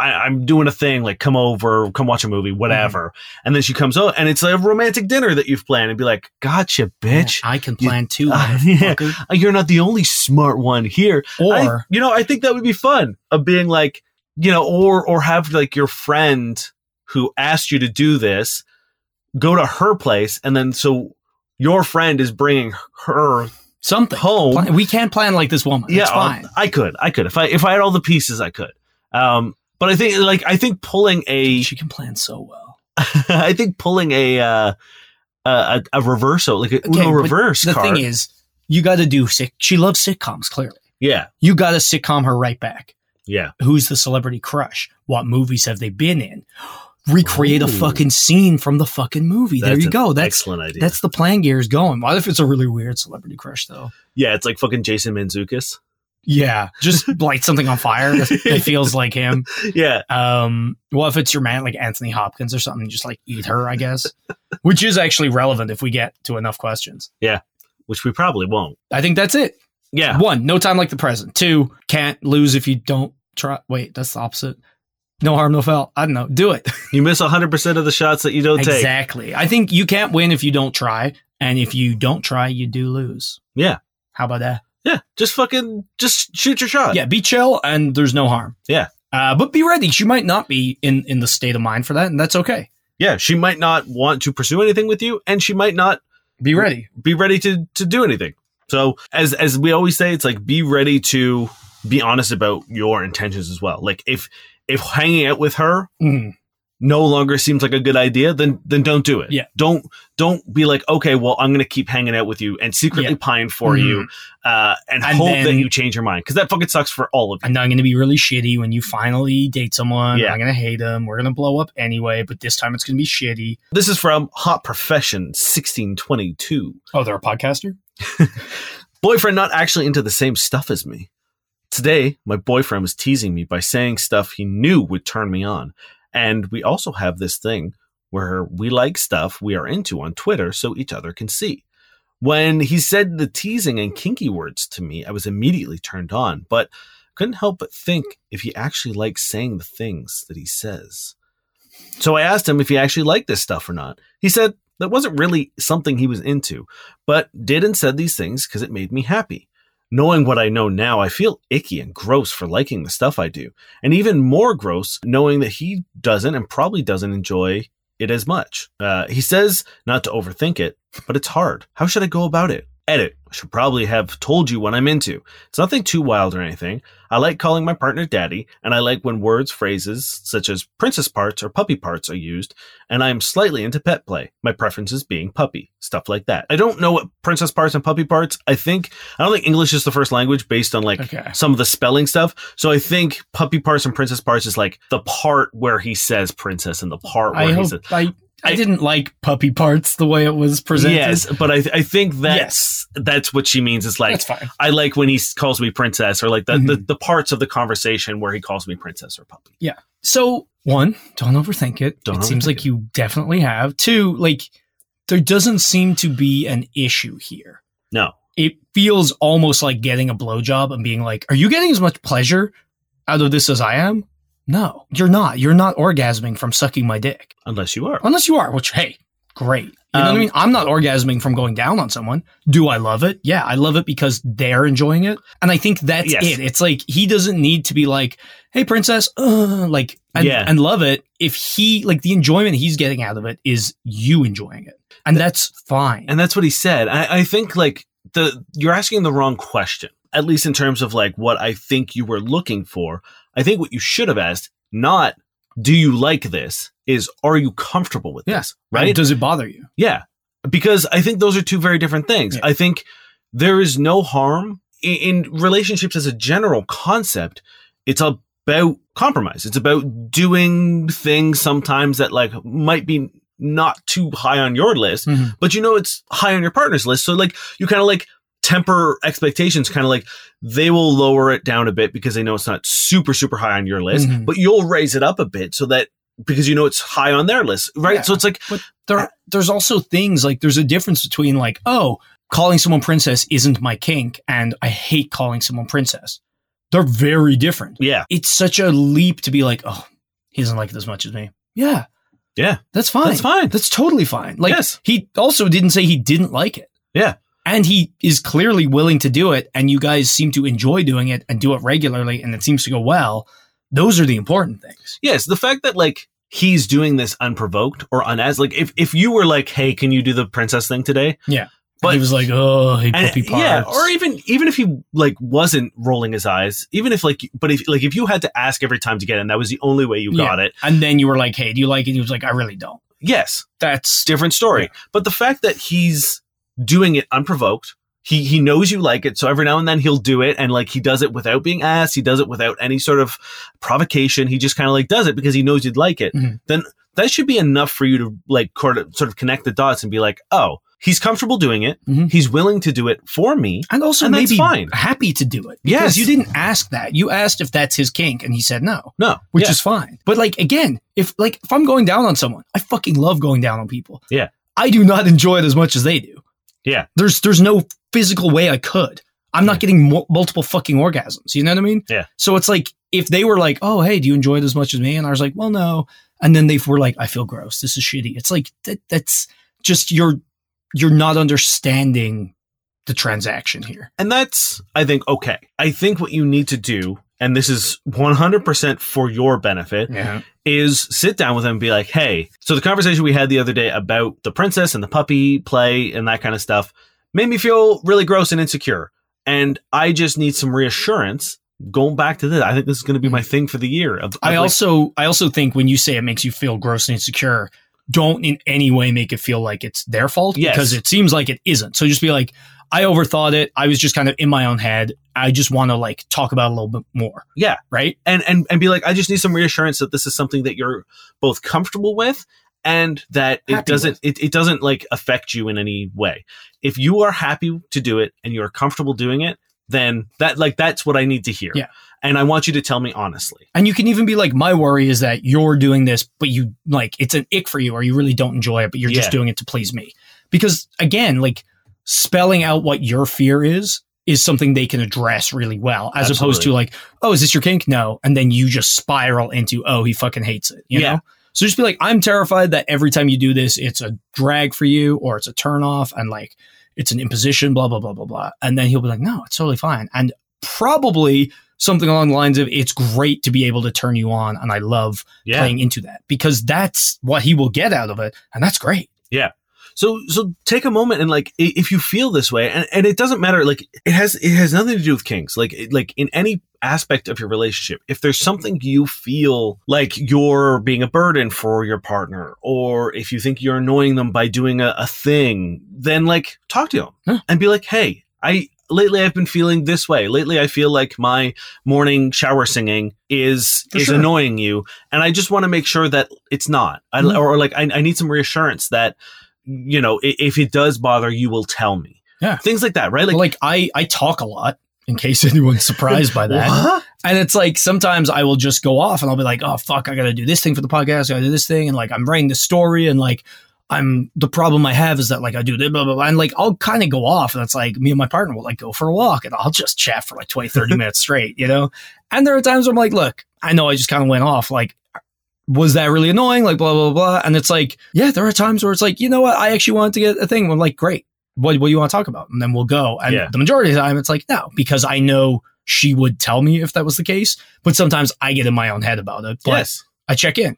I, I'm doing a thing, like come over, come watch a movie, whatever. And then she comes over, and it's like a romantic dinner that you've planned, and be like, "Gotcha, bitch! I can You- plan too. Uh, yeah. Uh, You're not the only smart one here." Or I, you know, I think that would be fun of being like, you know, or or have like your friend who asked you to do this go to her place, and then so your friend is bringing her something. home. We can't plan like this woman. yeah, it's fine. I could, I could if I if I had all the pieces, I could. Um, but I think like I think pulling a, she can plan so well. I think pulling a uh, a a reversal like a Okay, Uno reverse The card. thing is, you got to do sick. She loves sitcoms. Clearly, yeah, you got to sitcom her right back. yeah, Who's the celebrity crush? What movies have they been in? Recreate Ooh. a fucking scene from the fucking movie. there you go. That's excellent idea. that's the plan gears going. What if it's a really weird celebrity crush though? yeah, it's like fucking Jason Mantzoukas. Yeah, just light something on fire that feels like him. Yeah, Um, what if it's your man like Anthony Hopkins or something? Just like eat her, I guess, which is actually relevant if we get to enough questions. Yeah. Which we probably won't. I think that's it. Yeah, One, no time like the present. Two, can't lose if you don't try. Wait, that's the opposite. No harm, no foul. I don't know. Do it. you miss hundred percent of the shots that you don't take. exactly. I think you can't win if you don't try. And if you don't try, you do lose. Yeah. How about that? Yeah, just fucking just shoot your shot. Yeah, be chill and there's no harm. Yeah. Uh, but be ready. She might not be in, in the state of mind for that, and that's okay. yeah. She might not want to pursue anything with you, and she might not Be ready. be ready to to do anything. So as as we always say, it's like be ready to be honest about your intentions as well. Like if if hanging out with her Mhm. No longer seems like a good idea, then then don't do it. Yeah. Don't don't be like, okay, well, I'm gonna keep hanging out with you and secretly Yeah. pine for Mhm. you, uh, and, And hope then- that you change your mind because that fucking sucks for all of you. And I'm going to be really shitty when you finally date someone. Yeah. I'm going to hate them. We're going to blow up anyway, but this time it's going to be shitty. This is from Hot Profession 1622. Oh, they're a podcaster? Boyfriend not actually into the same stuff as me. Today, my boyfriend was teasing me by saying stuff he knew would turn me on. And we also have this thing where we like stuff we are into on Twitter so each other can see. When he said the teasing and kinky words to me, I was immediately turned on, but couldn't help but think if he actually likes saying the things that he says. So I asked him if he actually liked this stuff or not. He said that wasn't really something he was into, but did and said these things because it made me happy. Knowing what I know now, I feel icky and gross for liking the stuff I do, and even more gross knowing that he doesn't and probably doesn't enjoy it as much. Uh, he says not to overthink it, but it's hard. How should I go about it? Edit. I should probably have told you what I'm into. It's nothing too wild or anything. I like calling my partner daddy, and I like when words, phrases such as princess parts or puppy parts are used, and I'm slightly into pet play. My preferences being puppy, stuff like that. I don't know what princess parts and puppy parts. I think I don't think English is the first language based on like Okay. some of the spelling stuff. So I think puppy parts and princess parts is like the part where he says princess and the part where I he says I, I I- didn't like puppy parts the way it was presented. Yes, but I I think that's that's what she means. It's like. I like when he calls me princess, or like the, the Mhm. the parts of the conversation where he calls me princess or puppy. Yeah. So, one, don't overthink it. Don't it seems like it. you definitely have. Two, like, there doesn't seem to be an issue here. No, It feels almost like getting a blowjob and being like, are you getting as much pleasure out of this as I am? No, you're not. You're not orgasming from sucking my dick. unless you are. Unless you are, which, hey, great. You know what I Um, mean? I'm not orgasming from going down on someone. Do I love it? Yeah, I love it because they're enjoying it. And I think that's Yes. it. It's like he doesn't need to be like, hey, princess, uh, like, and, Yeah. and love it if he, like, the enjoyment he's getting out of it is you enjoying it. And that's fine. And that's what he said. I, I think like the you're asking the wrong question. At least in terms of like what I think you were looking for. I think what you should have asked, not do you like this, is are you comfortable with Yeah. this? Right? Does it bother you? Yeah. Because I think those are two very different things. Yeah. I think there is no harm in, in relationships as a general concept. It's about compromise. It's about doing things sometimes that like might be not too high on your list, Mhm. but you know it's high on your partner's list. So like you kind of like temper expectations, kind of like they will lower it down a bit because they know it's not super, super high on your list, Mhm. but you'll raise it up a bit so that because you know it's high on their list, right? Yeah. So it's like, But there, there's also things like there's a difference between like, oh, calling someone princess isn't my kink, and I hate calling someone princess. They're very different. yeah, It's such a leap to be like, oh, he doesn't like it as much as me. Yeah, yeah, that's fine. that's fine. That's totally fine. Like Yes. he also didn't say he didn't like it. Yeah. And he is clearly willing to do it, and you guys seem to enjoy doing it and do it regularly, and it seems to go well. Those are the important things. Yes, the fact that like he's doing this unprovoked or unasked, like if if you were like, hey, can you do the princess thing today? Yeah. But- But he was like, oh, hey, puppy parts. yeah, or even even if he like wasn't rolling his eyes, even if like, but if like if you had to ask every time to get in, that was the only way you Yeah. got it. and then you were like, hey, do you like it? He was like, I really don't. Yes, That's different story. Yeah. But the fact that he's doing it unprovoked, he he knows you like it, so every now and then he'll do it, and like he does it without being asked, he does it without any sort of provocation. He just kind of like does it because he knows you'd like it. Mhm. Then that should be enough for you to like sort of connect the dots and be like, oh, he's comfortable doing it. Mhm. He's willing to do it for me. and also And maybe fine. happy to do it. Yes. Because you didn't ask that. You asked if that's his kink, and he said no, No, which yeah. is fine. But like again, if like if I'm going down on someone, I fucking love going down on people. Yeah. I do not enjoy it as much as they do. Yeah. There's there's no physical way I could. I'm not getting mul- multiple fucking orgasms. You know what I mean? Yeah. So it's like if they were like, "Oh, hey, do you enjoy it as much as me?" and I was like, "Well, no," and then they were like, "I feel gross. This is shitty." It's like that, that's just you're you're not understanding the transaction here. And that's, I think, okay. I think what you need to do, and this is 100% for your benefit, Yeah. is sit down with them and be like, hey, so the conversation we had the other day about the princess and the puppy play and that kind of stuff made me feel really gross and insecure. And I just need some reassurance going back to this, I think this is going to be my mm-hmm. thing for the year. Of, of I like- also I also think when you say it makes you feel gross and insecure, don't in any way make it feel like it's their fault Yes. because it seems like it isn't. So just be like, I overthought it. I was just kind of in my own head. I just want to like talk about it a little bit more. Yeah. Right. and and and be like, I just need some reassurance that this is something that you're both comfortable with and that it doesn't it, it doesn't like affect you in any way. If you are happy to do it and you're comfortable doing it, then that like that's what I need to hear. Yeah. And I want you to tell me honestly. And you can even be like, my worry is that you're doing this, but you like it's an ick for you, or you really don't enjoy it, but you're Yeah. just doing it to please me. Because again, like spelling out what your fear is is something they can address really well, as opposed to like, oh, is this your kink? No, and then you just spiral into, oh, he fucking hates it. You Yeah. know. So just be like, I'm terrified that every time you do this, it's a drag for you, or it's a turn off, and like it's an imposition, blah blah blah blah blah. And then he'll be like, no, it's totally fine, and probably something along the lines of it's great to be able to turn you on and I love Yeah. playing into that because that's what he will get out of it and that's great. So so take a moment and like if you feel this way and, and it doesn't matter like it has it has nothing to do with kinks like like in any aspect of your relationship if there's something you feel like you're being a burden for your partner or if you think you're annoying them by doing a, a thing then like talk to them Yeah. and be like hey I lately I've been feeling this way lately I feel like my morning shower singing is For is sure. annoying you and I just want to make sure that it's not I, Mhm. or like I, I need some reassurance that you know, if it does bother, you will tell me. Yeah. Things like that, right? Like, like I, I talk a lot in case anyone's surprised by that. And it's like sometimes I will just go off and I'll be like, oh fuck, I gotta do this thing for the podcast, I gotta do this thing, and like I'm writing this story and like I'm the problem I have is that like I do this, blah blah blah. And like I'll kind of go off and it's like me and my partner will like go for a walk and I'll just chat for like 20, 30 minutes straight, you know? And there are times where I'm like, look, I know I just kind of went off. Like, was that really annoying? Like blah blah blah. And it's like, yeah, there are times where it's like, you know what, I actually wanted to get a thing. I'm like, great. What what do you want to talk about? And then we'll go. And Yeah. the majority of the time it's like, no, because I know she would tell me if that was the case. But sometimes I get in my own head about it. But yes. I check in.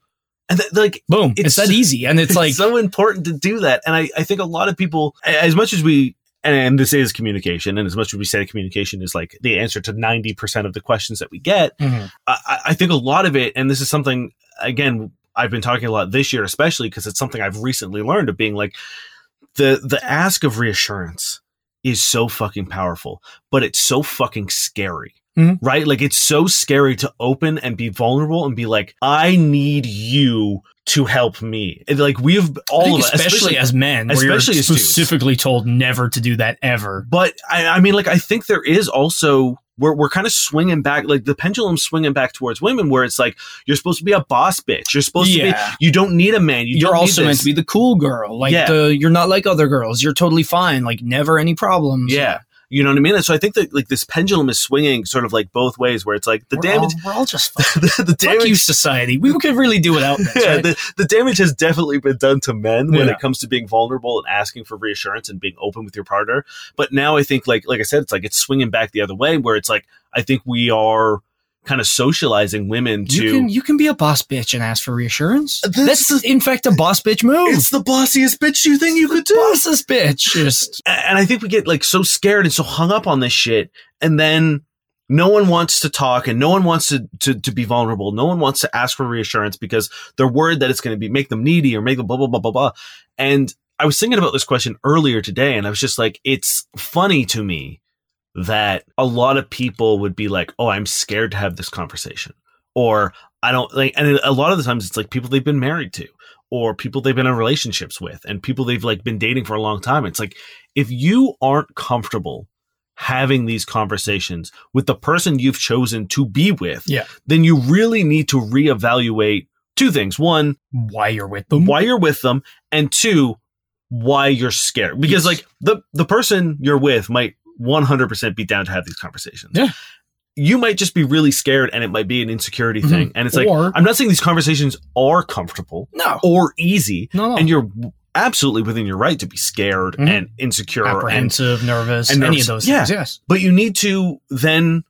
And th- like, Boom. It's- It's, that easy. And it's it's like, so important to do that. And I, I think a lot of people, as much as we, and this is communication, and as much as we say communication is like the answer to 90% of the questions that we get, Mhm. I- I, I think a lot of it, and this is something, again, I've been talking a lot this year, especially because it's something I've recently learned of being like, the, the ask of reassurance is so fucking powerful, but it's so fucking scary. Mhm. Right? Like it's so scary to open and be vulnerable and be like, I need you to help me. And like we've all of us, especially, as men, especially as dudes. specifically told never to do that ever. but I, I mean, like, I think there is also we're we're kind of swinging back, like the pendulum's swinging back towards women, where it's like you're supposed to be a boss bitch. You're supposed to be. You don't need a man. You You are also meant to be the cool girl. Like Yeah. the you're not like other girls. You're totally fine. Like never any problems. Yeah. You know what I mean? And so I think that like this pendulum is swinging sort of like both ways, where it's like the we're damage, All, we're all just fuck, the, the fuck you, damage. society. We could really do without this. Yeah, right? the, the damage has definitely been done to men when Yeah. it comes to being vulnerable and asking for reassurance and being open with your partner. But now I think, like like I said, it's like it's swinging back the other way, where it's like I think we are kind of socializing women to. you can you can be a boss bitch and ask for reassurance. That's That's, in fact a boss bitch move. it's the bossiest bitch you think you could do. boss's bitch. Just and I think we get like so scared and so hung up on this shit, and then no one wants to talk and no one wants to to, to be vulnerable. No one wants to ask for reassurance because they're worried that it's going to be make them needy or make them blah blah blah blah blah. And I was thinking about this question earlier today, and I was just like, it's funny to me that a lot of people would be like, "Oh, I'm scared to have this conversation," or I don't like, and a lot of the times it's like people they've been married to or people they've been in relationships with and people they've like been dating for a long time. It's like if you aren't comfortable having these conversations with the person you've chosen to be with, Yeah. then you really need to reevaluate two things. One, why you're with them. why you're with them, and two, why you're scared. Because Yes. like the the person you're with might 100% be down to have these conversations. Yeah. You might just be really scared and it might be an insecurity thing. Mhm. And it's like Or- I'm not saying these conversations are comfortable No. or easy No, no. and you're absolutely within your right to be scared Mhm. and insecure and apprehensive, nervous, and any of those Yeah. things. Yes. but you need to then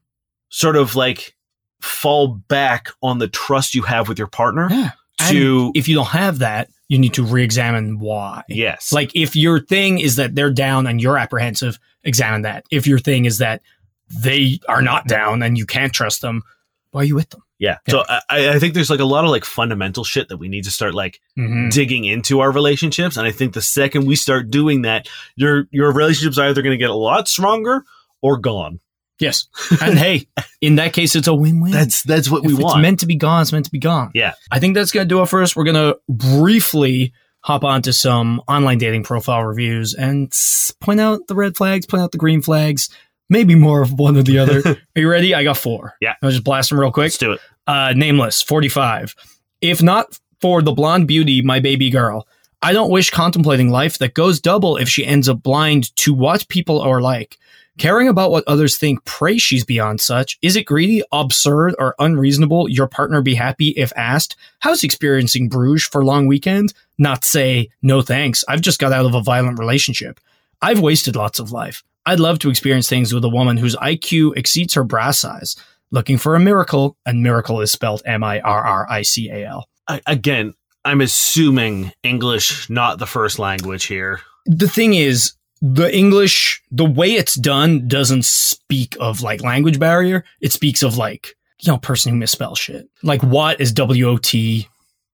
sort of like fall back on the trust you have with your partner Yeah. to And if you don't have that, you need to re-examine why. yes Like if your thing is that they're down and you're apprehensive, examine that. If your thing is that they are not down and you can't trust them, why are you with them? Yeah. So I, I think there's like a lot of like fundamental shit that we need to start like Mm-hmm. digging into our relationships. And I think the second we start doing that, your your relationship's are either going to get a lot stronger or gone. Yes. And hey, in that case, it's a win-win. That's that's what we want. it's meant to be gone, it's meant to be gone. Yeah. I think that's going to do it for us. We're going to briefly hop onto some online dating profile reviews and point out the red flags, point out the green flags, maybe more of one or the other. Are you ready? I got four. Yeah. I'll just blast them real quick. Let's do it. Uh, nameless, 45. If not for the blonde beauty, my baby girl, I don't wish contemplating life that goes double if she ends up blind to what people are like. Caring about what others think, pray she's beyond such. Is it greedy, absurd, or unreasonable your partner be happy if asked, How's experiencing Bruges for long weekend? Not say, No thanks, I've just got out of a violent relationship. I've wasted lots of life. I'd love to experience things with a woman whose IQ exceeds her bra size. Looking for a miracle, and miracle is spelled M I R R I C A L. again, I'm assuming English not the first language here. The thing is, the English, the way it's done doesn't speak of like language barrier. It speaks of like, you know, person who misspells shit. Like what is W O T?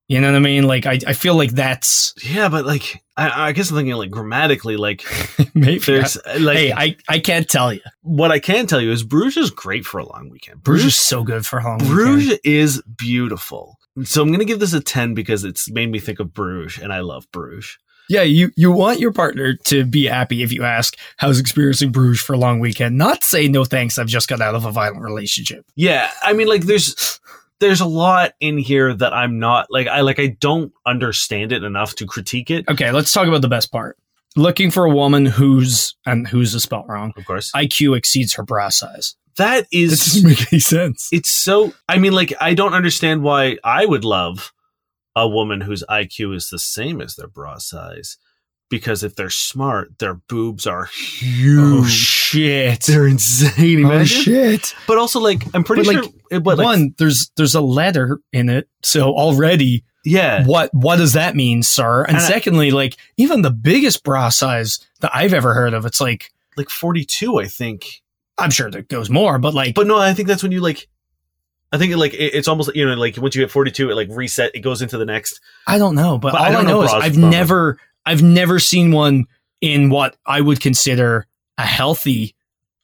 You know what I mean? Like I, I feel like that's Yeah, but like I, I guess I'm thinking like grammatically, like maybe. there's like hey, I, I can't tell you. what I can tell you is Bruges is great for a long weekend. Bruges is so good for a long Bruges weekend. is beautiful. So I'm gonna give this a ten because it's made me think of Bruges, and I love Bruges. Yeah, you, you want your partner to be happy if you ask, how's experiencing Bruges for a long weekend? Not say, no thanks, I've just got out of a violent relationship. Yeah, I mean, like there's there's a lot in here that I'm not like I like I don't understand it enough to critique it. Okay, let's talk about the best part. Looking for a woman who's and who's is spelled wrong, Of course, IQ exceeds her bra size. that That is doesn't make any sense. it's so I mean like I don't understand why I would love a woman whose IQ is the same as their bra size because if they're smart their boobs are oh, huge Oh, shit. they're insane Oh, imagine shit. but also like I'm pretty But, sure like, it- but like, One, there's there's a letter in it, so already, yeah what what does that mean, sir? And, And I- secondly, like even the biggest bra size that I've ever heard of, it's like like 42 I think I'm sure there goes more, but like but no I think that's when you like I think it like it- it's almost you know like once you hit 42 it like reset it goes into the next I don't know, but, But I all I, don't know know is I've properly. never I've never seen one in what I would consider a healthy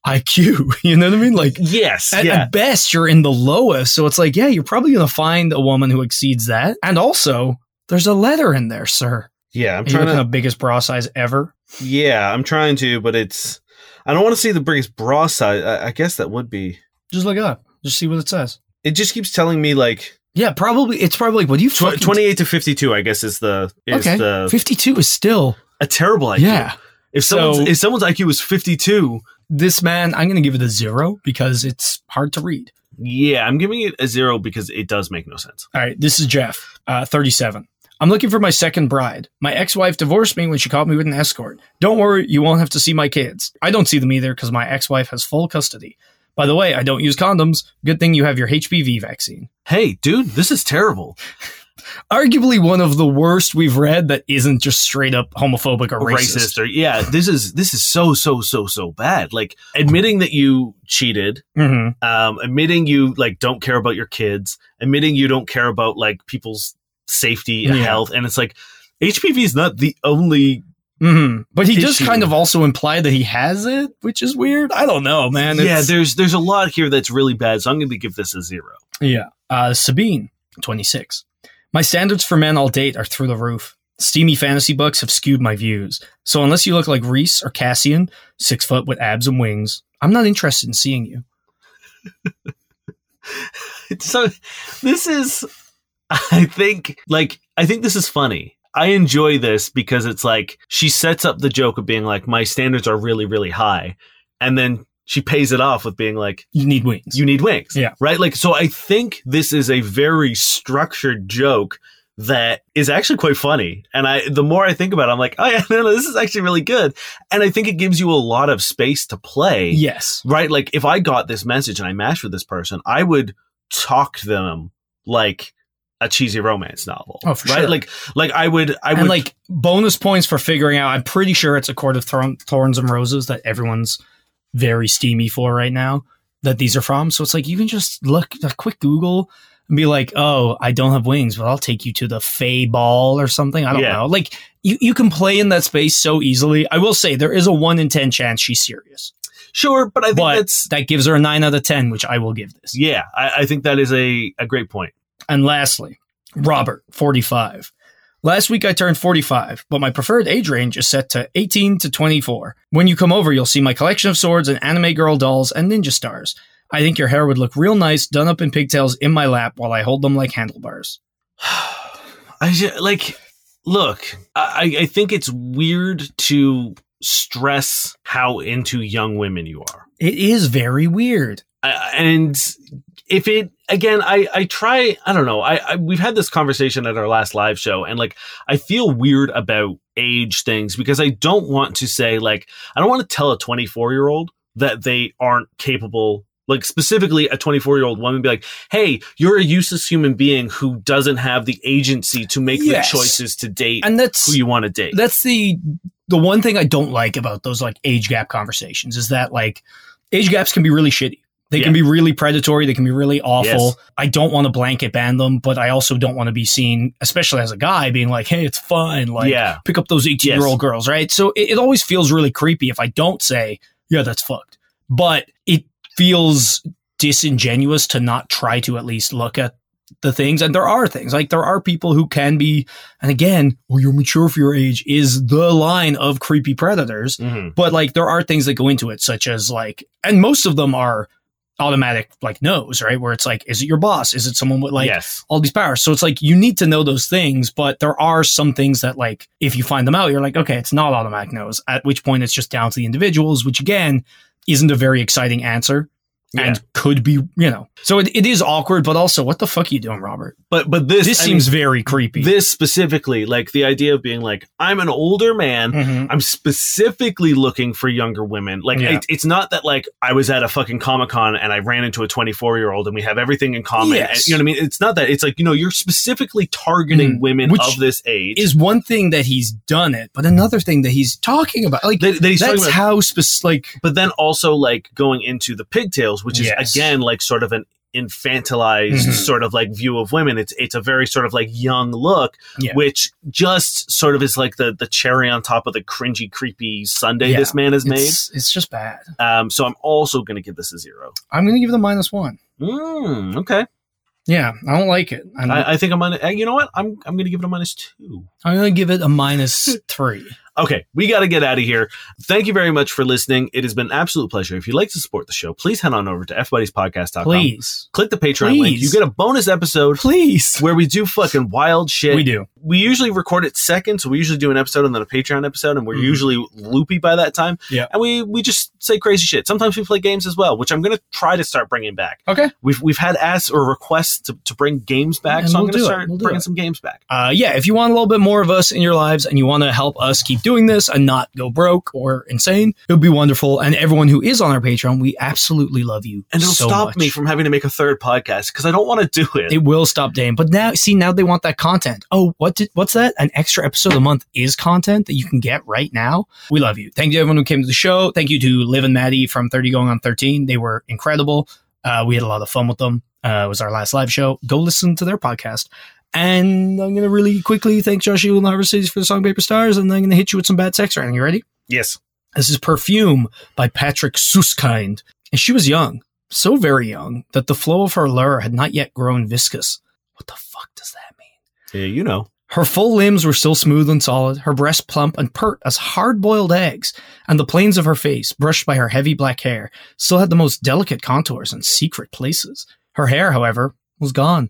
IQ. You know what I mean? Like yes at, yeah at best you're in the lowest, so it's like, yeah, you're probably gonna find a woman who exceeds that. And also, there's a letter in there, sir. yeah I'm Are trying to at biggest bra size ever? yeah I'm trying to but it's I don't want to see the biggest bra size I, I guess that would be Just look it up. Just see what it says. It just keeps telling me like Yeah, probably. It's probably like, what do you tw- fucking 28 to 52 I guess is the is Okay, the 52 is still a terrible IQ yeah. if So- someone's if someone's IQ is 52 This man, I'm gonna give it a zero because it's hard to read. yeah I'm giving it a zero because it does make no sense All right, this is Jeff, uh, 37. I'm looking for my second bride. My ex-wife divorced me when she caught me with an escort. Don't worry, you won't have to see my kids. I don't see them either because my ex-wife has full custody. By the way, I don't use condoms. Good thing you have your HPV vaccine. hey dude this is terrible Arguably one of the worst we've read that isn't just straight up homophobic or racist. racist. or yeah this is this is so so so so bad like admitting that you cheated hmm um admitting you like don't care about your kids admitting you don't care about like people's safety and Yeah. health and it's like hpv is not the only hmm But he does kind of also imply that he has it, which is weird. I don't know, man. yeah there's there's a lot here that's really bad so i'm gonna give this a zero Yeah. Uh, Sabine, 26. My standards for men I'll date are through the roof. Steamy fantasy books have skewed my views. So unless you look like Rhys or Cassian, six foot with abs and wings, I'm not interested in seeing you. so this is i think like i think this is funny i enjoy this because it's like she sets up the joke of being like my standards are really really high and then she pays it off with being like You need wings. you need wings Yeah. right like so i think this is a very structured joke that is actually quite funny and i the more i think about it i'm like oh yeah no, no this is actually really good and i think it gives you a lot of space to play yes. right? Like if I got this message and I matched with this person, I would talk to them like a cheesy romance novel. Oh, for right? sure. Like like I would I And would like bonus points for figuring out, I'm pretty sure it's a Court of Thorn- Thorns and Roses that everyone's very steamy for right now that these are from. So it's like you can just look a quick Google and be like, oh, I don't have wings, but I'll take you to the Fay Ball or something. I don't Yeah. know. Like you, you can play in that space so easily. I will say there is a one in 10 chance she's serious, Sure, but I think but that's that gives her a nine out of 10, which I will give this. yeah. I, I think that is a, a great point. And lastly, Robert, 45. Last week I turned 45, but my preferred age range is set to 18 to 24. When you come over, you'll see my collection of swords and anime girl dolls and ninja stars. I think your hair would look real nice done up in pigtails in my lap while I hold them like handlebars. I ju- like look. I, I think it's weird to stress how into young women you are. It is very weird. I- and if it again i i try i don't know I, I we've had this conversation at our last live show and like i feel weird about age things because i don't want to say like i don't want to tell a 24 year old that they aren't capable like specifically a 24 year old woman be like hey you're a useless human being who doesn't have the agency to make Yes. the choices to date And that's who you want to date that's the the one thing I don't like about those like age gap conversations is that like age gaps can be really shitty. They can be really predatory. They can be really awful. Yes. I don't want to blanket ban them, but I also don't want to be seen, especially as a guy, being like, "Hey, it's fun. Like, yeah pick up those eighteen-year-old girls, right? So it, it always feels really creepy if I don't say, "Yeah, that's fucked." But it feels disingenuous to not try to at least look at the things. And there are things like there are people who can be, and again, well, you're mature for your age is the line of creepy predators. Mhm. But like there are things that go into it, such as like, and most of them are automatic like knows, right? Where it's like, is it your boss? Is it someone with like yes all these powers? So it's like you need to know those things, but there are some things that like if you find them out, you're like, okay, it's not automatic knows. At which point it's just down to the individuals, which again isn't a very exciting answer. And could be, you know, so it, it is awkward, but also, what the fuck are you doing, Robert? but but this This I seems mean, very creepy. this specifically like the idea of being like i'm an older man Mhm. I'm specifically looking for younger women. Like Yeah. it, it's not that like I was at a fucking Comic Con and I ran into a 24 year old and we have everything in common. Yes. And, you know what I mean? It's not that. It's like you know you're specifically targeting Mm. women Which of this age. is one thing that he's done it, but another thing that he's talking about, like that, that he's that's about, how spec- like but then also like going into the pigtails, which is Yes. again like sort of an infantilized Mhm. sort of like view of women. It's it's a very sort of like young look, Yeah. which just sort of is like the the cherry on top of the cringy, creepy Sunday Yeah. this man has made. it's, it's just bad. Um, so I'm also going to give this a zero. I'm gonna give it a minus one. Mm, okay. Yeah, I don't like it. I, I think I'm on. uh, You know what? I'm I'm going to give it a minus two. I'm gonna give it a minus three. Okay, we got to get out of here. Thank you very much for listening. It has been an absolute pleasure. If you'd like to support the show, please head on over to fbuddyspodcast.com. Please, Click the Patreon link. Please. You get a bonus episode please. where we do fucking wild shit. We do. We usually record it second, so we usually do an episode and then a Patreon episode, and we're Mhm. usually loopy by that time. Yeah. and we we just say crazy shit. Sometimes we play games as well, which I'm going to try to start bringing back. Okay. We've we've had asks or requests to, to bring games back, And so I'm going to start We'll bringing it. some games back. Uh, yeah, if you want a little bit more of us in your lives and you want to help us keep doing this and not go broke or insane, it would be wonderful. And everyone who is on our Patreon, we absolutely love you. And it'll so stop much. me from having to make a third podcast because I don't want to do it. It will stop Dane. But now, see, now they want that content. Oh, what did, what's that? An extra episode a month is content that you can get right now. We love you. Thank you to everyone who came to the show. Thank you to Liv and Maddie from 30 going on 13. They were incredible. Uh, we had a lot of fun with them. Uh, it was our last live show. Go listen to their podcast. And I'm going to really quickly thank Josh Ewell and Harvard Cities for the song Paper Stars. And then I'm going to hit you with some bad sex writing. You ready? yes. This is Perfume by Patrick Suskind. And she was young, so very young, that the flow of her lure had not yet grown viscous. What the fuck does that mean? Yeah, you know. Her full limbs were still smooth and solid, her breasts plump and pert as hard boiled eggs, and the planes of her face, brushed by her heavy black hair, still had the most delicate contours and secret places. Her hair, however, was gone.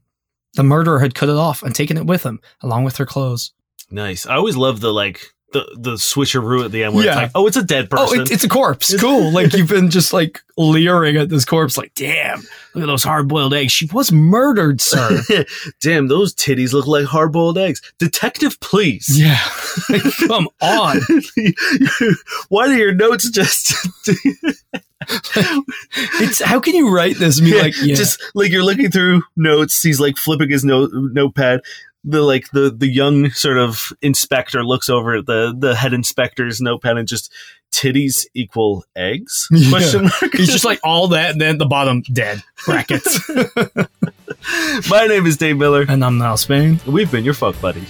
The murderer had cut it off and taken it with him, along with her clothes. Nice. I always love the like the the switcheroo at the end where Yeah. it's like, oh, it's a dead person. Oh, it, it's a corpse. Cool. like you've been just like leering at this corpse, like, damn, look at those hard boiled eggs. She was murdered, sir. Damn, those titties look like hard boiled eggs. Detective, please. yeah. Come on. Why do your notes just It's how can you write this and be like, yeah. just like you're looking through notes? He's like flipping his note notepad. the like the the young sort of inspector looks over at the the head inspector's notepad and just titties equal eggs? Yeah. Question mark. He's just like all that, and then at the bottom, dead. Brackets. My name is Dane Miller. and I'm Niall Spain. We've been your fuck buddies.